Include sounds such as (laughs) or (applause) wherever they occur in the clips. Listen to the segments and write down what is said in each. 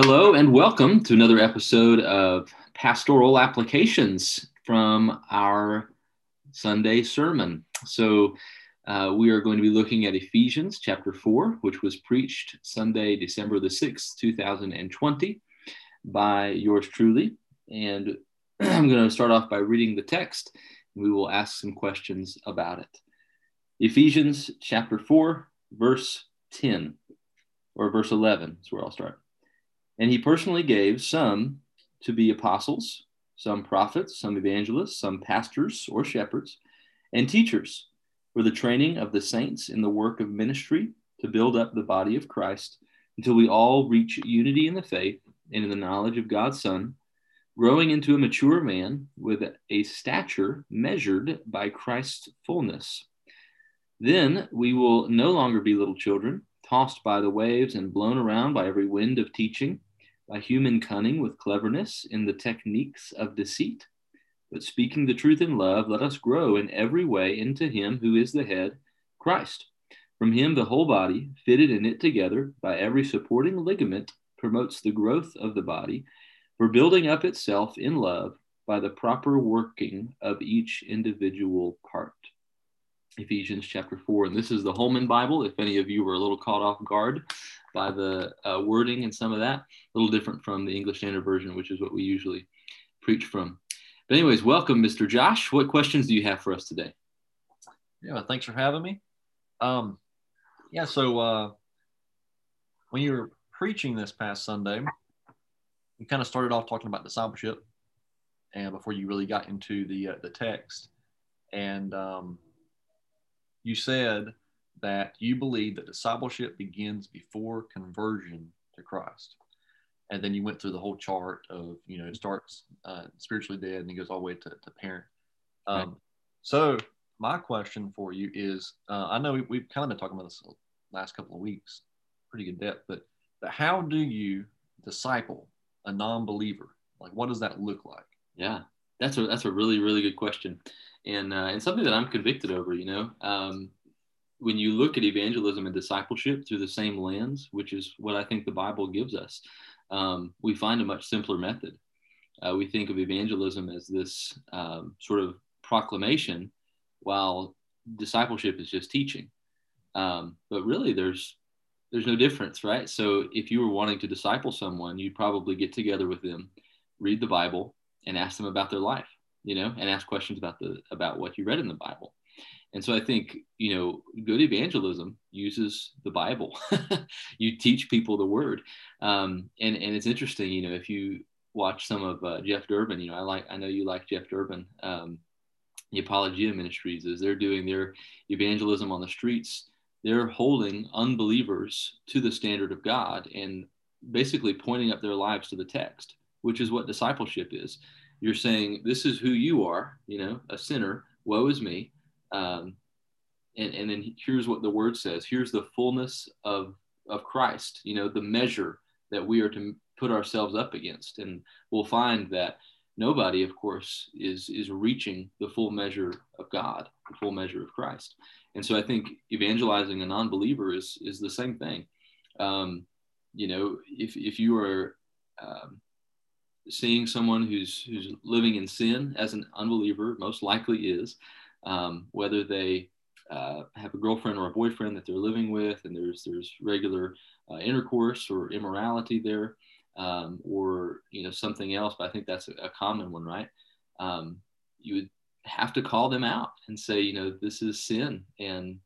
Hello, and welcome to another episode of Pastoral Applications from our Sunday sermon. So, uh, we are going to be looking at Ephesians chapter 4, which was preached Sunday, December the 6th, 2020, by yours truly. And (clears throat) I'm going to start off by reading the text. and We will ask some questions about it. Ephesians chapter 4, verse 10, or verse 11 is where I'll start. And he personally gave some to be apostles, some prophets, some evangelists, some pastors or shepherds, and teachers for the training of the saints in the work of ministry to build up the body of Christ until we all reach unity in the faith and in the knowledge of God's Son, growing into a mature man with a stature measured by Christ's fullness. Then we will no longer be little children, tossed by the waves and blown around by every wind of teaching by human cunning with cleverness in the techniques of deceit. But speaking the truth in love, let us grow in every way into Him who is the head, Christ. From Him, the whole body, fitted and knit together by every supporting ligament, promotes the growth of the body for building up itself in love by the proper working of each individual part. Ephesians chapter 4. And this is the Holman Bible. If any of you were a little caught off guard by the uh, wording and some of that, a little different from the English Standard Version, which is what we usually preach from. But, anyways, welcome, Mr. Josh. What questions do you have for us today? Yeah, thanks for having me. Um, yeah, so uh, when you were preaching this past Sunday, you kind of started off talking about discipleship, and before you really got into the uh, the text, and um, you said that you believe that discipleship begins before conversion to Christ. And then you went through the whole chart of, you know, it starts uh, spiritually dead and it goes all the way to, to parent. Um, right. So, my question for you is uh, I know we, we've kind of been talking about this last couple of weeks, pretty good depth, but, but how do you disciple a non believer? Like, what does that look like? Yeah, that's a, that's a really, really good question and uh, and something that I'm convicted over. You know, um, when you look at evangelism and discipleship through the same lens, which is what I think the Bible gives us, um, we find a much simpler method. Uh, we think of evangelism as this um, sort of proclamation, while discipleship is just teaching. Um, but really, there's there's no difference, right? So if you were wanting to disciple someone, you'd probably get together with them, read the Bible, and ask them about their life you know, and ask questions about the about what you read in the Bible. And so I think, you know, good evangelism uses the Bible. (laughs) you teach people the word. Um, and, and it's interesting, you know, if you watch some of uh, Jeff Durbin, you know, I like, I know you like Jeff Durbin, um, the Apologia Ministries, as they're doing their evangelism on the streets, they're holding unbelievers to the standard of God and basically pointing up their lives to the text, which is what discipleship is you're saying this is who you are you know a sinner woe is me um, and, and then here's what the word says. Here's the fullness of of christ you know the measure that we are to put ourselves up against. And we'll find that nobody of course is is reaching the full measure of god the full measure of christ. And so i think evangelizing a non-believer is is the same thing. Um, you know if if you are um, seeing someone who's who's living in sin as an unbeliever most likely is um, whether they uh, have a girlfriend or a boyfriend that they're living with and there's there's regular uh, intercourse or immorality there um, or you know something else but i think that's a, a common one right? Um, you would have to call them out and say you know this is sin and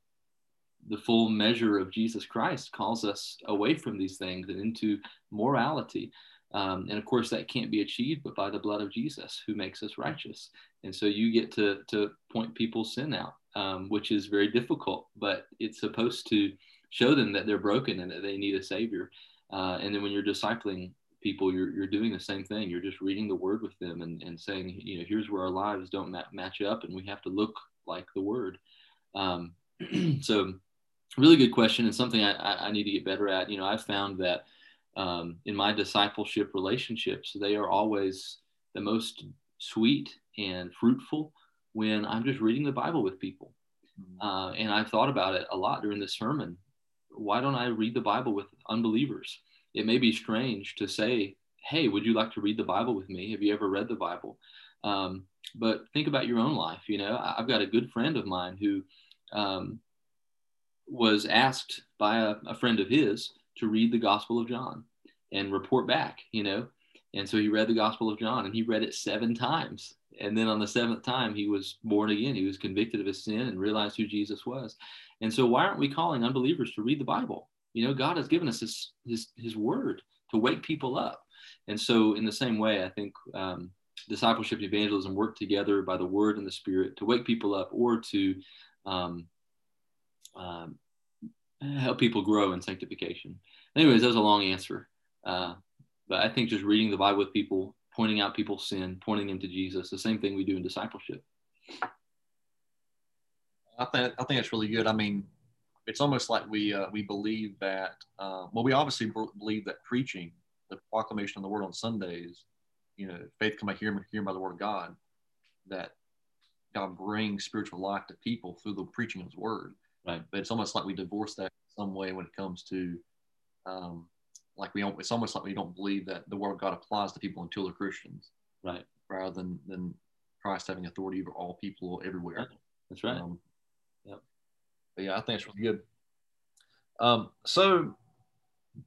the full measure of jesus christ calls us away from these things and into morality um, and of course, that can't be achieved but by the blood of Jesus who makes us righteous. And so you get to, to point people's sin out, um, which is very difficult, but it's supposed to show them that they're broken and that they need a savior. Uh, and then when you're discipling people, you're, you're doing the same thing. You're just reading the word with them and, and saying, you know, here's where our lives don't ma- match up and we have to look like the word. Um, (clears throat) so really good question and something I, I, I need to get better at. You know, I've found that um, in my discipleship relationships, they are always the most sweet and fruitful when I'm just reading the Bible with people. Mm-hmm. Uh, and I've thought about it a lot during this sermon. Why don't I read the Bible with unbelievers? it may be strange to say, Hey, would you like to read the Bible with me? Have you ever read the Bible? Um, but think about your own life. You know, I've got a good friend of mine who um, was asked by a, a friend of his to read the Gospel of John and report back, you know. And so he read the Gospel of John and he read it seven times. And then on the seventh time, he was born again. He was convicted of his sin and realized who Jesus was. And so, why aren't we calling unbelievers to read the Bible? You know, God has given us his, his, his word to wake people up. And so, in the same way, I think um, discipleship and evangelism work together by the word and the spirit to wake people up or to um, um, help people grow in sanctification. Anyways, that was a long answer. Uh, but I think just reading the Bible with people, pointing out people's sin, pointing them to Jesus, the same thing we do in discipleship. I think I think that's really good. I mean, it's almost like we uh, we believe that. Uh, well, we obviously believe that preaching, the proclamation of the word on Sundays, you know, faith come by hearing, hearing by the word of God, that God brings spiritual life to people through the preaching of His word. Right. But it's almost like we divorce that some way when it comes to, um, like we don't. It's almost like we don't believe that the word of God applies to people until they're Christians. Right. Rather than than Christ having authority over all people everywhere. That's right. Um, yep. Yeah, I think it's really good. Um, so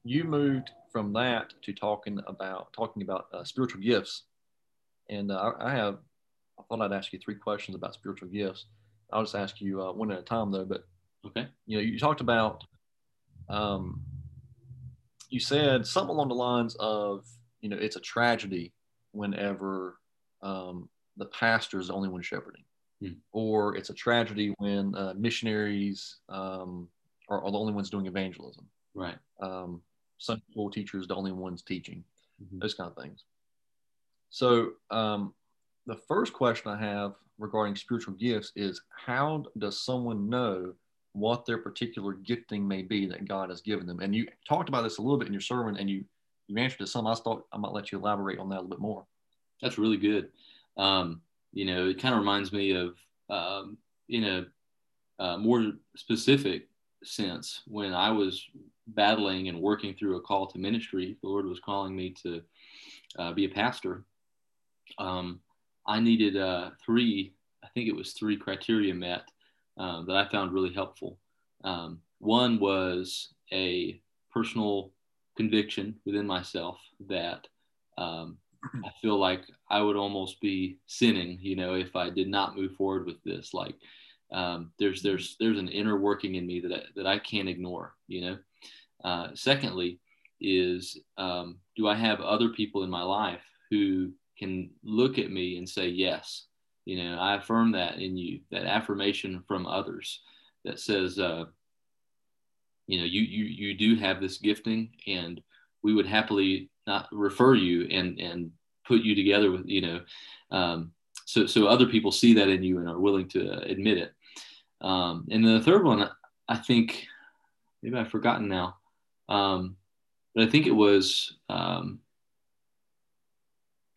you moved from that to talking about talking about uh, spiritual gifts, and uh, I have I thought I'd ask you three questions about spiritual gifts. I'll just ask you uh, one at a time though. But okay, you know, you talked about um, you said something along the lines of you know it's a tragedy whenever um, the pastor is the only one shepherding, hmm. or it's a tragedy when uh, missionaries um, are, are, the only ones doing evangelism. Right. Um, Sunday school teachers the only ones teaching, mm-hmm. those kind of things. So um, the first question I have regarding spiritual gifts is how does someone know what their particular gifting may be that God has given them? And you talked about this a little bit in your sermon, and you you answered to some. I thought I might let you elaborate on that a little bit more. That's really good. Um, you know, it kind of reminds me of um, in a uh, more specific sense when I was battling and working through a call to ministry. The Lord was calling me to uh, be a pastor. Um, I needed uh, three, I think it was three criteria met um, that I found really helpful. Um, one was a personal conviction within myself that um, I feel like I would almost be sinning, you know, if I did not move forward with this. Like um, there's there's there's an inner working in me that I, that I can't ignore, you know. Uh, secondly, is um, do I have other people in my life who can look at me and say yes? You know, I affirm that in you. That affirmation from others that says, uh, you know, you you you do have this gifting, and we would happily not refer you and and put you together with you know um, so so other people see that in you and are willing to admit it um, and then the third one i think maybe i've forgotten now um, but i think it was um,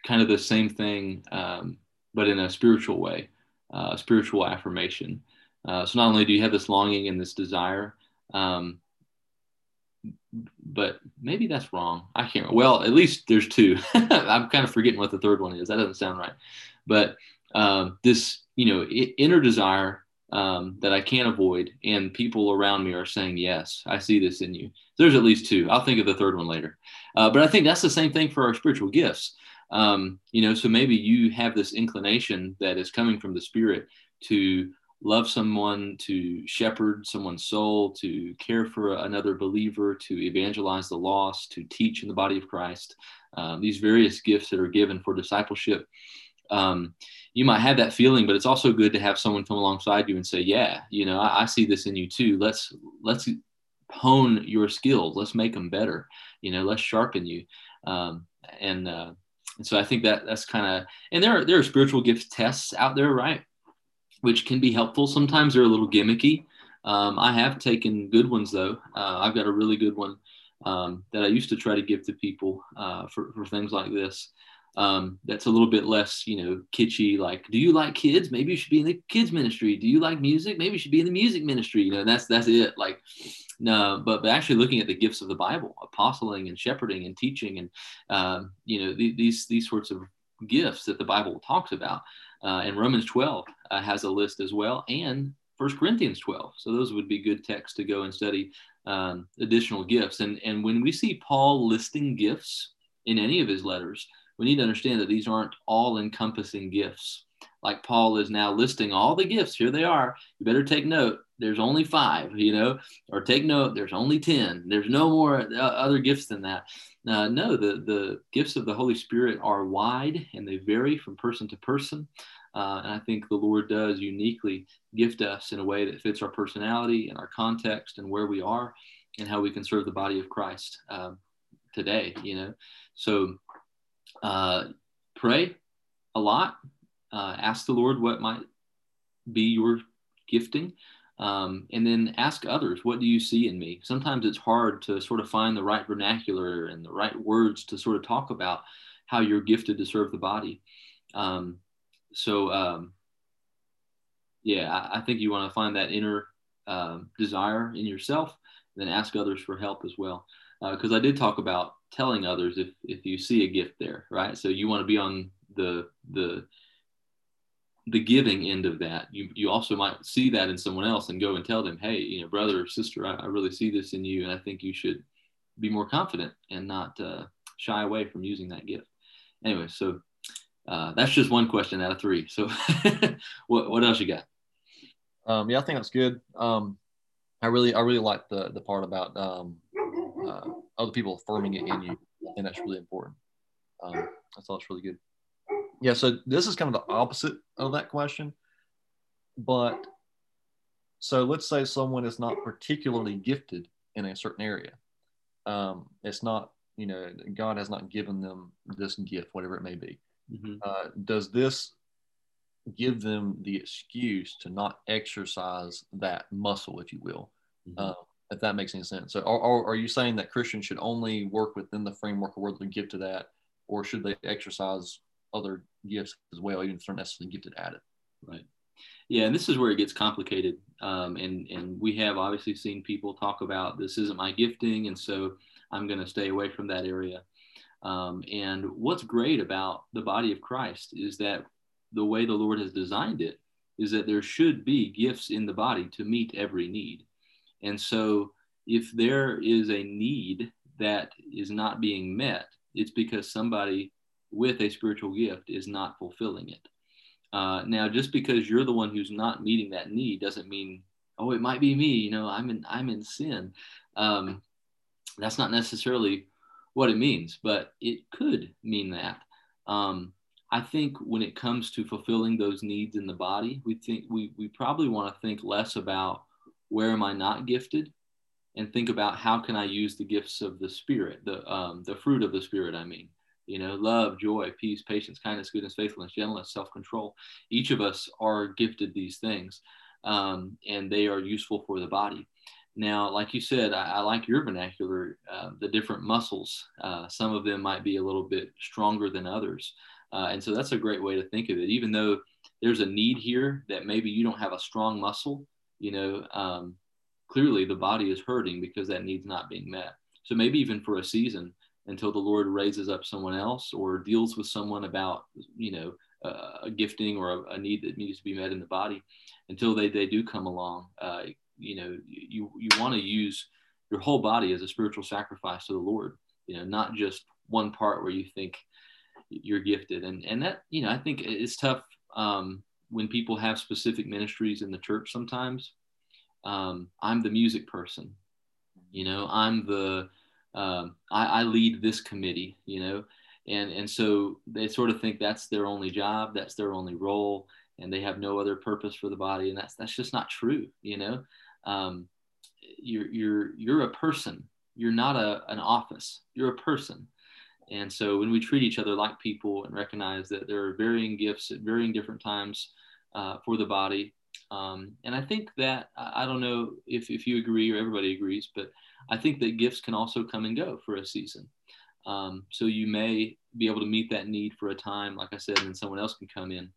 kind of the same thing um, but in a spiritual way uh, spiritual affirmation uh, so not only do you have this longing and this desire um, but maybe that's wrong. I can't. Well, at least there's two. (laughs) I'm kind of forgetting what the third one is. That doesn't sound right. But um, this, you know, inner desire um, that I can't avoid, and people around me are saying, "Yes, I see this in you." There's at least two. I'll think of the third one later. Uh, but I think that's the same thing for our spiritual gifts. Um, you know, so maybe you have this inclination that is coming from the Spirit to love someone, to shepherd someone's soul, to care for another believer, to evangelize the lost, to teach in the body of Christ. Um, these various gifts that are given for discipleship. Um, you might have that feeling, but it's also good to have someone come alongside you and say, "Yeah, you know, I, I see this in you too. Let's let's hone your skills. Let's make them better. You know, let's sharpen you." Um, and uh, and so I think that that's kind of and there are there are spiritual gift tests out there, right? which can be helpful. Sometimes they're a little gimmicky. Um, I have taken good ones though. Uh, I've got a really good one um, that I used to try to give to people uh, for, for things like this. Um, that's a little bit less, you know, kitschy. Like, do you like kids? Maybe you should be in the kids ministry. Do you like music? Maybe you should be in the music ministry. You know, that's that's it. Like, no, but, but actually looking at the gifts of the Bible, apostling and shepherding and teaching, and um, you know, the, these these sorts of gifts that the Bible talks about. Uh, and Romans 12 uh, has a list as well, and First Corinthians 12. So those would be good texts to go and study um, additional gifts. And and when we see Paul listing gifts in any of his letters, we need to understand that these aren't all encompassing gifts. Like Paul is now listing all the gifts. Here they are. You better take note. There's only five, you know, or take note. There's only 10. There's no more uh, other gifts than that. Uh, no, the, the gifts of the Holy Spirit are wide and they vary from person to person. Uh, and I think the Lord does uniquely gift us in a way that fits our personality and our context and where we are and how we can serve the body of Christ um, today, you know. So uh, pray a lot. Uh, ask the Lord what might be your gifting. Um, and then ask others, what do you see in me? Sometimes it's hard to sort of find the right vernacular and the right words to sort of talk about how you're gifted to serve the body. Um, so, um, yeah, I, I, think you want to find that inner uh, desire in yourself, then ask others for help as well. Because uh, I did talk about telling others if if you see a gift there, right? So you want to be on the the the giving end of that. You you also might see that in someone else and go and tell them, hey, you know, brother or sister, I, I really see this in you, and I think you should be more confident and not uh, shy away from using that gift. Anyway, so uh, that's just one question out of three. So, (laughs) what what else you got? Um, yeah, I think that's good. Um, I really I really like the the part about um, uh, other people affirming it in you. and that's really important. Um, I thought it's really good. Yeah, so this is kind of the opposite of that question. But so let's say someone is not particularly gifted in a certain area. Um, it's not, you know, God has not given them this gift, whatever it may be. Mm-hmm. Uh, does this give them the excuse to not exercise that muscle, if you will? Mm-hmm. Uh, if that makes any sense. So, are, are you saying that Christians should only work within the framework of where they give to that, or should they exercise other gifts as well, even if they're necessarily gifted at it? Right. Yeah, and this is where it gets complicated. Um, and and we have obviously seen people talk about this isn't my gifting, and so I'm going to stay away from that area. Um, and what's great about the body of Christ is that the way the Lord has designed it is that there should be gifts in the body to meet every need. And so, if there is a need that is not being met, it's because somebody with a spiritual gift is not fulfilling it. Uh, now, just because you're the one who's not meeting that need doesn't mean, oh, it might be me. You know, I'm in I'm in sin. Um, that's not necessarily what it means, but it could mean that. Um, I think when it comes to fulfilling those needs in the body, we think we we probably want to think less about where am I not gifted and think about how can I use the gifts of the spirit, the, um, the fruit of the spirit, I mean, you know, love, joy, peace, patience, kindness, goodness, faithfulness, gentleness, self-control. Each of us are gifted these things um, and they are useful for the body. Now, like you said, I, I like your vernacular, uh, the different muscles. Uh, some of them might be a little bit stronger than others. Uh, and so that's a great way to think of it. Even though there's a need here that maybe you don't have a strong muscle, you know, um, clearly the body is hurting because that need's not being met. So maybe even for a season until the Lord raises up someone else or deals with someone about, you know, uh, a gifting or a, a, need that needs to be met in the body until they, they do come along. Uh, you know, you, you want to use your whole body as a spiritual sacrifice to the Lord, you know, not just one part where you think you're gifted. And, and that, you know, I think it's tough um, when people have specific ministries in the church sometimes um, i'm the music person. You know i'm the um, I, I, lead this committee you know? And and so they sort of think that's their only job that's their only role and they have no other purpose for the body and that's that's just not true you know? Um, you're you're you're a person. You're not a, an office. You're a person. And so when we treat each other like people and recognize that there are varying gifts at varying different times uh, for the body. Um, and I think that, I don't know if, if you agree or everybody agrees, but I think that gifts can also come and go for a season. Um, so you may be able to meet that need for a time, like I said, and someone else can come in.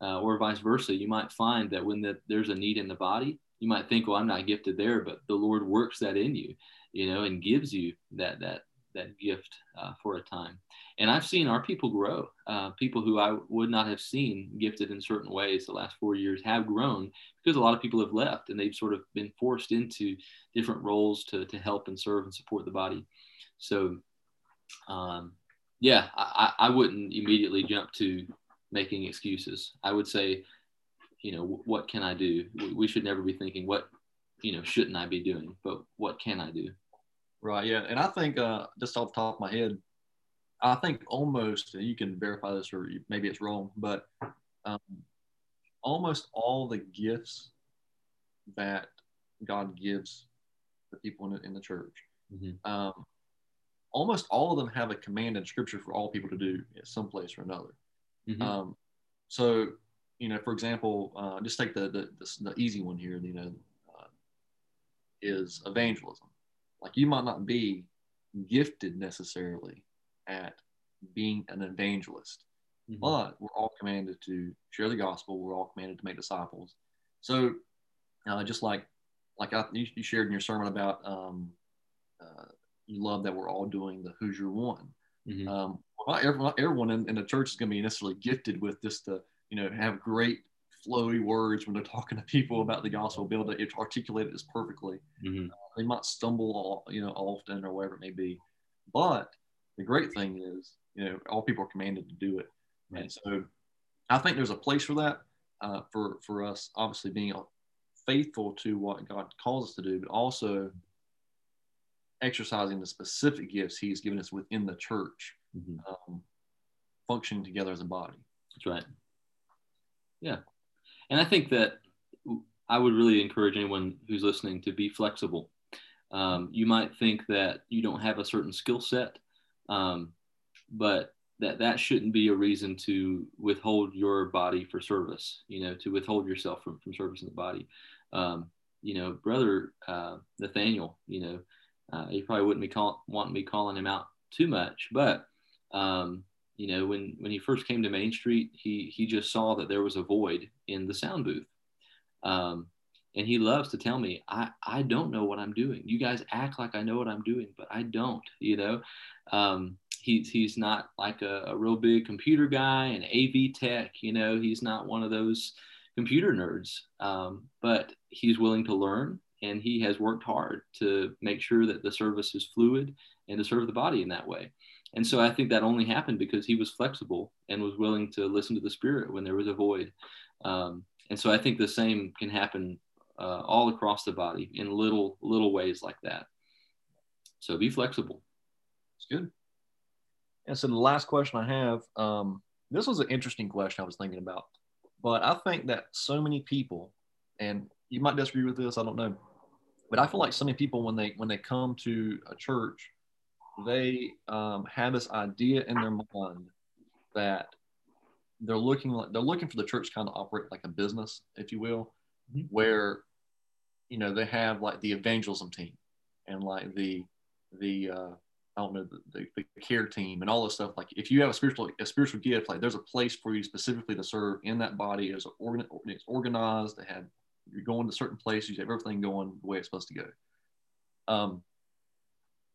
Uh, or vice versa. You might find that when the, there's a need in the body, you might think, well, I'm not gifted there, but the Lord works that in you, you know, and gives you that that that gift uh, for a time. And I've seen our people grow. Uh, people who I would not have seen gifted in certain ways the last four years have grown because a lot of people have left and they've sort of been forced into different roles to, to help and serve and support the body. So, um, yeah, I, I wouldn't immediately jump to making excuses. I would say, you know, what can I do? We should never be thinking, what, you know, shouldn't I be doing? But what can I do? Right. Yeah. And I think uh, just off the top of my head, I think almost you can verify this or maybe it's wrong, but um, almost all the gifts that God gives the people in the, in the church, mm-hmm. um, almost all of them have a command in Scripture for all people to do at some place or another. Mm-hmm. Um, so, you know, for example, uh, just take the, the, the the easy one here. You know, uh, is evangelism like you might not be gifted necessarily at being an evangelist, mm-hmm. but we're all commanded to share the gospel. We're all commanded to make disciples. So, uh, just like like I, you, you, shared in your sermon about um, uh, you love that we're all doing the Who's Your One. Mm-hmm. Um, not, everyone, not everyone in, in, the church is going to be necessarily gifted with just the you know have great flowy words when they're (laughs) talking to people about the gospel, be able to articulate it as perfectly. Mm-hmm. Uh, they might stumble, all, you know, often or whatever it may be. But the great thing is, you know, all people are commanded to do it. Right. And so I think there's a place for that uh, for, for us, obviously being faithful to what God calls us to do, but also exercising the specific gifts He's given us within the church, mm-hmm. um, functioning together as a body. That's right. Yeah. And I think that I would really encourage anyone who's listening to be flexible. Um, you might think that you don't have a certain skill set, um, but that that shouldn't be a reason to withhold your body for service. You know, to withhold yourself from from service in the body. Um, you know, brother uh, Nathaniel. You know, uh, you probably wouldn't be call, wanting me calling him out too much, but um, you know, when when he first came to Main Street, he he just saw that there was a void in the sound booth. Um, and he loves to tell me, I, I don't know what I'm doing. You guys act like I know what I'm doing, but I don't, you know. Um, he's he's not like a, a, real big computer guy and AV tech, you know, he's not one of those computer nerds. Um, but he's willing to learn and he has worked hard to make sure that the service is fluid and to serve the body in that way. And so I think that only happened because he was flexible and was willing to listen to the spirit when there was a void. Um, and so I think the same can happen uh, all across the body in little little ways like that. So be flexible. It's good. And so the last question I have, um, this was an interesting question I was thinking about, but I think that so many people, and you might disagree with this, I don't know, but I feel like so many people when they when they come to a church they um, have this idea in their mind that they're looking like they're looking for the church kind of operate like a business, if you will, mm-hmm. where you know they have like the evangelism team and like the the uh, I don't know the, the, the, care team and all this stuff. Like if you have a spiritual a spiritual gift, like there's a place for you specifically to serve in that body. It's, organ, it's organized. They have you're going to certain places. You have everything going the way it's supposed to go. Um,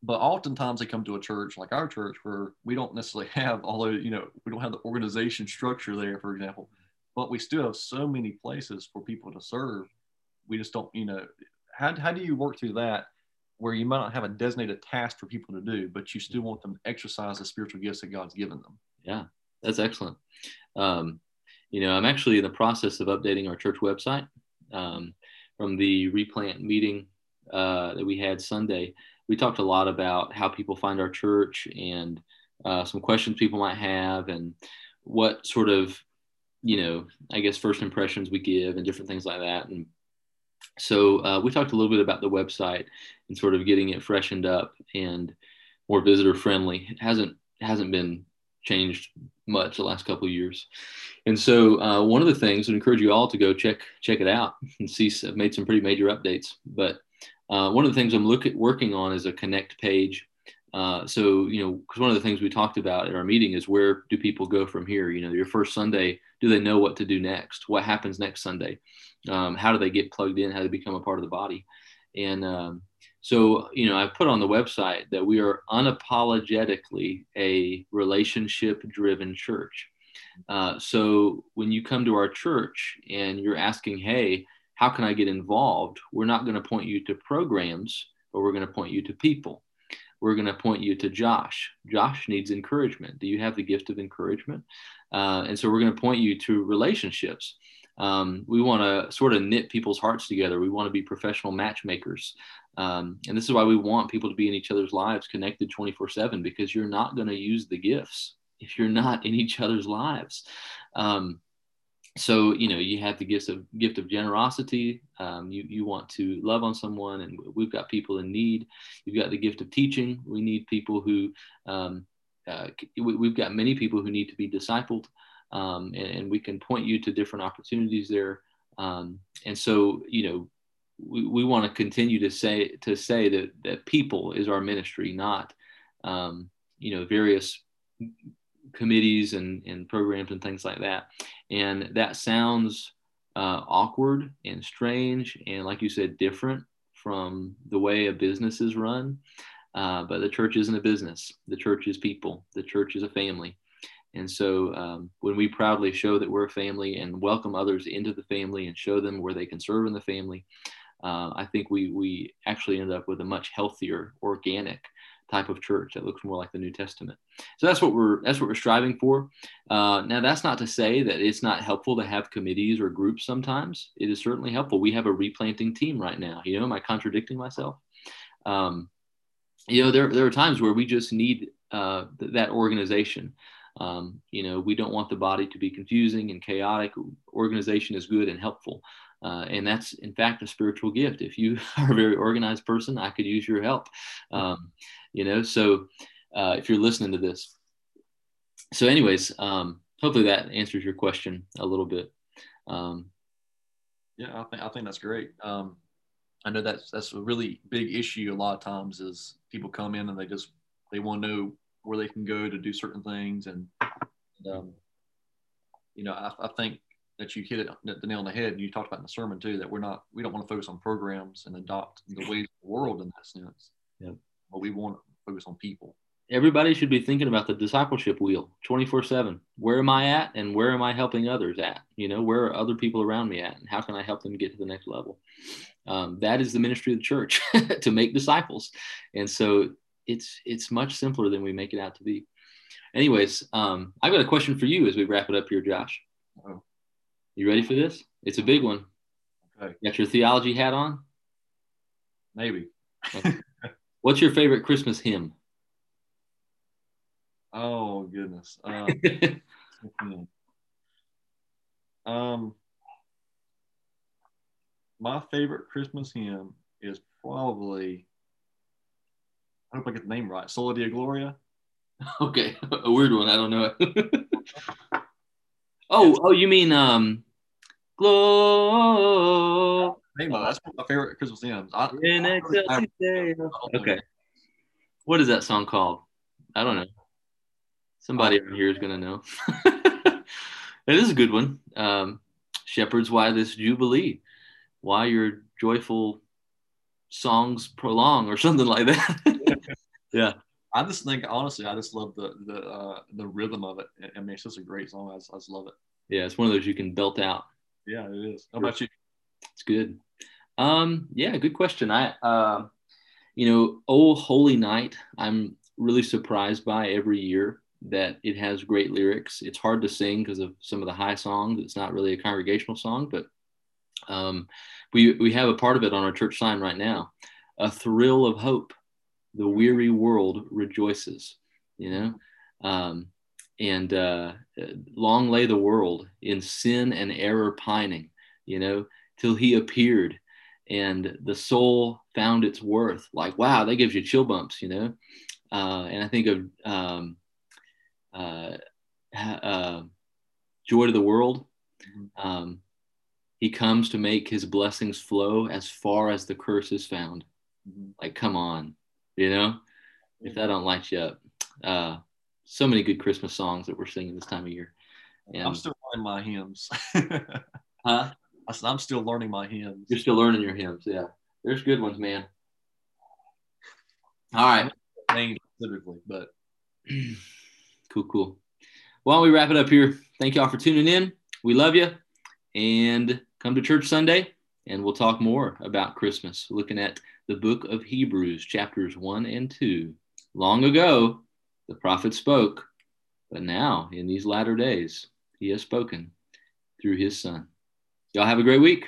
but oftentimes they come to a church like our church where we don't necessarily (laughs) have although you know we don't have the organization structure there for example but we still have so many places for people to serve we just don't you know how, how do you work through that where you might not have a designated task for people to do but you still want them to exercise the spiritual gifts that god's given them? Yeah that's excellent. Um, you know i'm actually in the process of updating our church website um, from the replant meeting uh, that we had sunday. We talked a lot about how people find our church and uh, some questions people might have and what sort of you know i guess first impressions we give and different things like that. And so uh, we talked a little bit about the website and sort of getting it freshened up and more visitor friendly. It hasn't hasn't been changed much the last couple of years. And so uh, one of the things i encourage you all to go check check it out and see i've made some pretty major updates but uh, one of the things I'm looking working on is a connect page Uh, so, you know, because one of the things we talked about at our meeting is where do people go from here? You know, your first Sunday, do they know what to do next? What happens next Sunday? Um, how do they get plugged in? How do they become a part of the body? And um, so, you know, I put on the website that we are unapologetically a relationship driven church. Uh, so when you come to our church and you're asking, hey, how can I get involved? We're not going to point you to programs, but we're going to point you to people. We're going to point you to Josh. Josh needs encouragement. Do you have the gift of encouragement? Uh, and so we're going to point you to relationships. Um, we want to sort of knit people's hearts together. We want to be professional matchmakers. Um, and this is why we want people to be in each other's lives connected 24 7 because you're not going to use the gifts if you're not in each other's lives. Um, so you know you have the gift of gift of generosity. Um, you you want to love on someone and we've got people in need. You've got the gift of teaching. We need people who um, uh, we, have got many people who need to be discipled um, and, and, we can point you to different opportunities there. Um, and so you know we, we want to continue to say to say that that people is our ministry not um, you know various committees and, and programs and things like that. And that sounds uh, awkward and strange and, like you said, different from the way a business is run. Uh, but the church isn't a business, the church is people, the church is a family. And so um, when we proudly show that we're a family and welcome others into the family and show them where they can serve in the family, uh, I think we, we actually end up with a much healthier, organic type of church that looks more like the New Testament. So that's what we're that's what we're striving for. Uh, now that's not to say that it's not helpful to have committees or groups. Sometimes it is certainly helpful. We have a replanting team right now. You know, am I contradicting myself? Um, you know, there there are times where we just need uh, th- that organization. Um, you know, we don't want the body to be confusing and chaotic. Organization is good and helpful. Uh, and that's in fact a spiritual gift. If you (laughs) are a very organized person, I could use your help. Um, you know, so uh, if you're listening to this, so anyways, um, hopefully that answers your question a little bit. Um, yeah, I think I think that's great. Um, I know that's that's a really big issue. A lot of times is people come in and they just they want to know where they can go to do certain things, and, and um, you know, I, I think that you hit it the nail on the head. And you talked about in the sermon too that we're not we don't want to focus on programs and adopt the ways of the world in that sense. Yeah. But we want to focus on people. Everybody should be thinking about the discipleship wheel 24 7. Where am I at and where am I helping others at? You know, where are other people around me at and how can I help them get to the next level? Um, that is the ministry of the church (laughs) to make disciples. And so it's it's much simpler than we make it out to be. Anyways, um, I've got a question for you as we wrap it up here, Josh. Oh. You ready for this? It's a big one. Okay. You got your theology hat on? Maybe. (laughs) What's your favorite Christmas hymn? Oh goodness. (laughs) Um, um, my favorite Christmas hymn is probably I hope I get the name right. Soli Deo Gloria. (laughs) Okay, a weird one. I don't know. (laughs) oh, oh, you mean um, Glory. That's one of my favorite Christmas hymns. I, I, okay. What is that song called? I don't know. Somebody over here is gonna know. (laughs) it is a good one. Um, Shepherds, why this jubilee? Why your joyful songs prolong, or something like that. (laughs) yeah. I just think honestly, I just love the the uh, the rhythm of it. I mean, it's just a great song. I just, I just love it. Yeah, it's one of those you can belt out. Yeah, it is. How about you? It's good. Um, yeah, good question. I, uh, you know, Oh Holy Night, I'm really surprised by every year that it has great lyrics. It's hard to sing because of some of the high songs. It's not really a congregational song, but um, we, we have a part of it on our church sign right now. A thrill of hope. The weary world rejoices, you know? Um, and uh, long lay the world in sin and error pining, you know, till he appeared and the soul found its worth. Like, wow, that gives you chill bumps, you know? Uh, and I think of um, uh, uh, Joy to the World. Mm-hmm. Um, he comes to make his blessings flow as far as the curse is found. Mm-hmm. Like, come on, you know? if that don't light you up. Uh, so many good Christmas songs that we're singing this time of year. And, I'm still learning my hymns. (laughs) huh? I'm still learning my hymns. You're still learning your hymns. Yeah. There's good ones, man. All right. Named specifically, but (clears throat) cool, cool. Why don't we wrap it up here? Thank y'all for tuning in. We love you. And come to church Sunday, and we'll talk more about Christmas, looking at the book of Hebrews, chapters 1 and 2. Long ago, the prophet spoke, but now, in these latter days, he has spoken through his son. Y'all have a great week.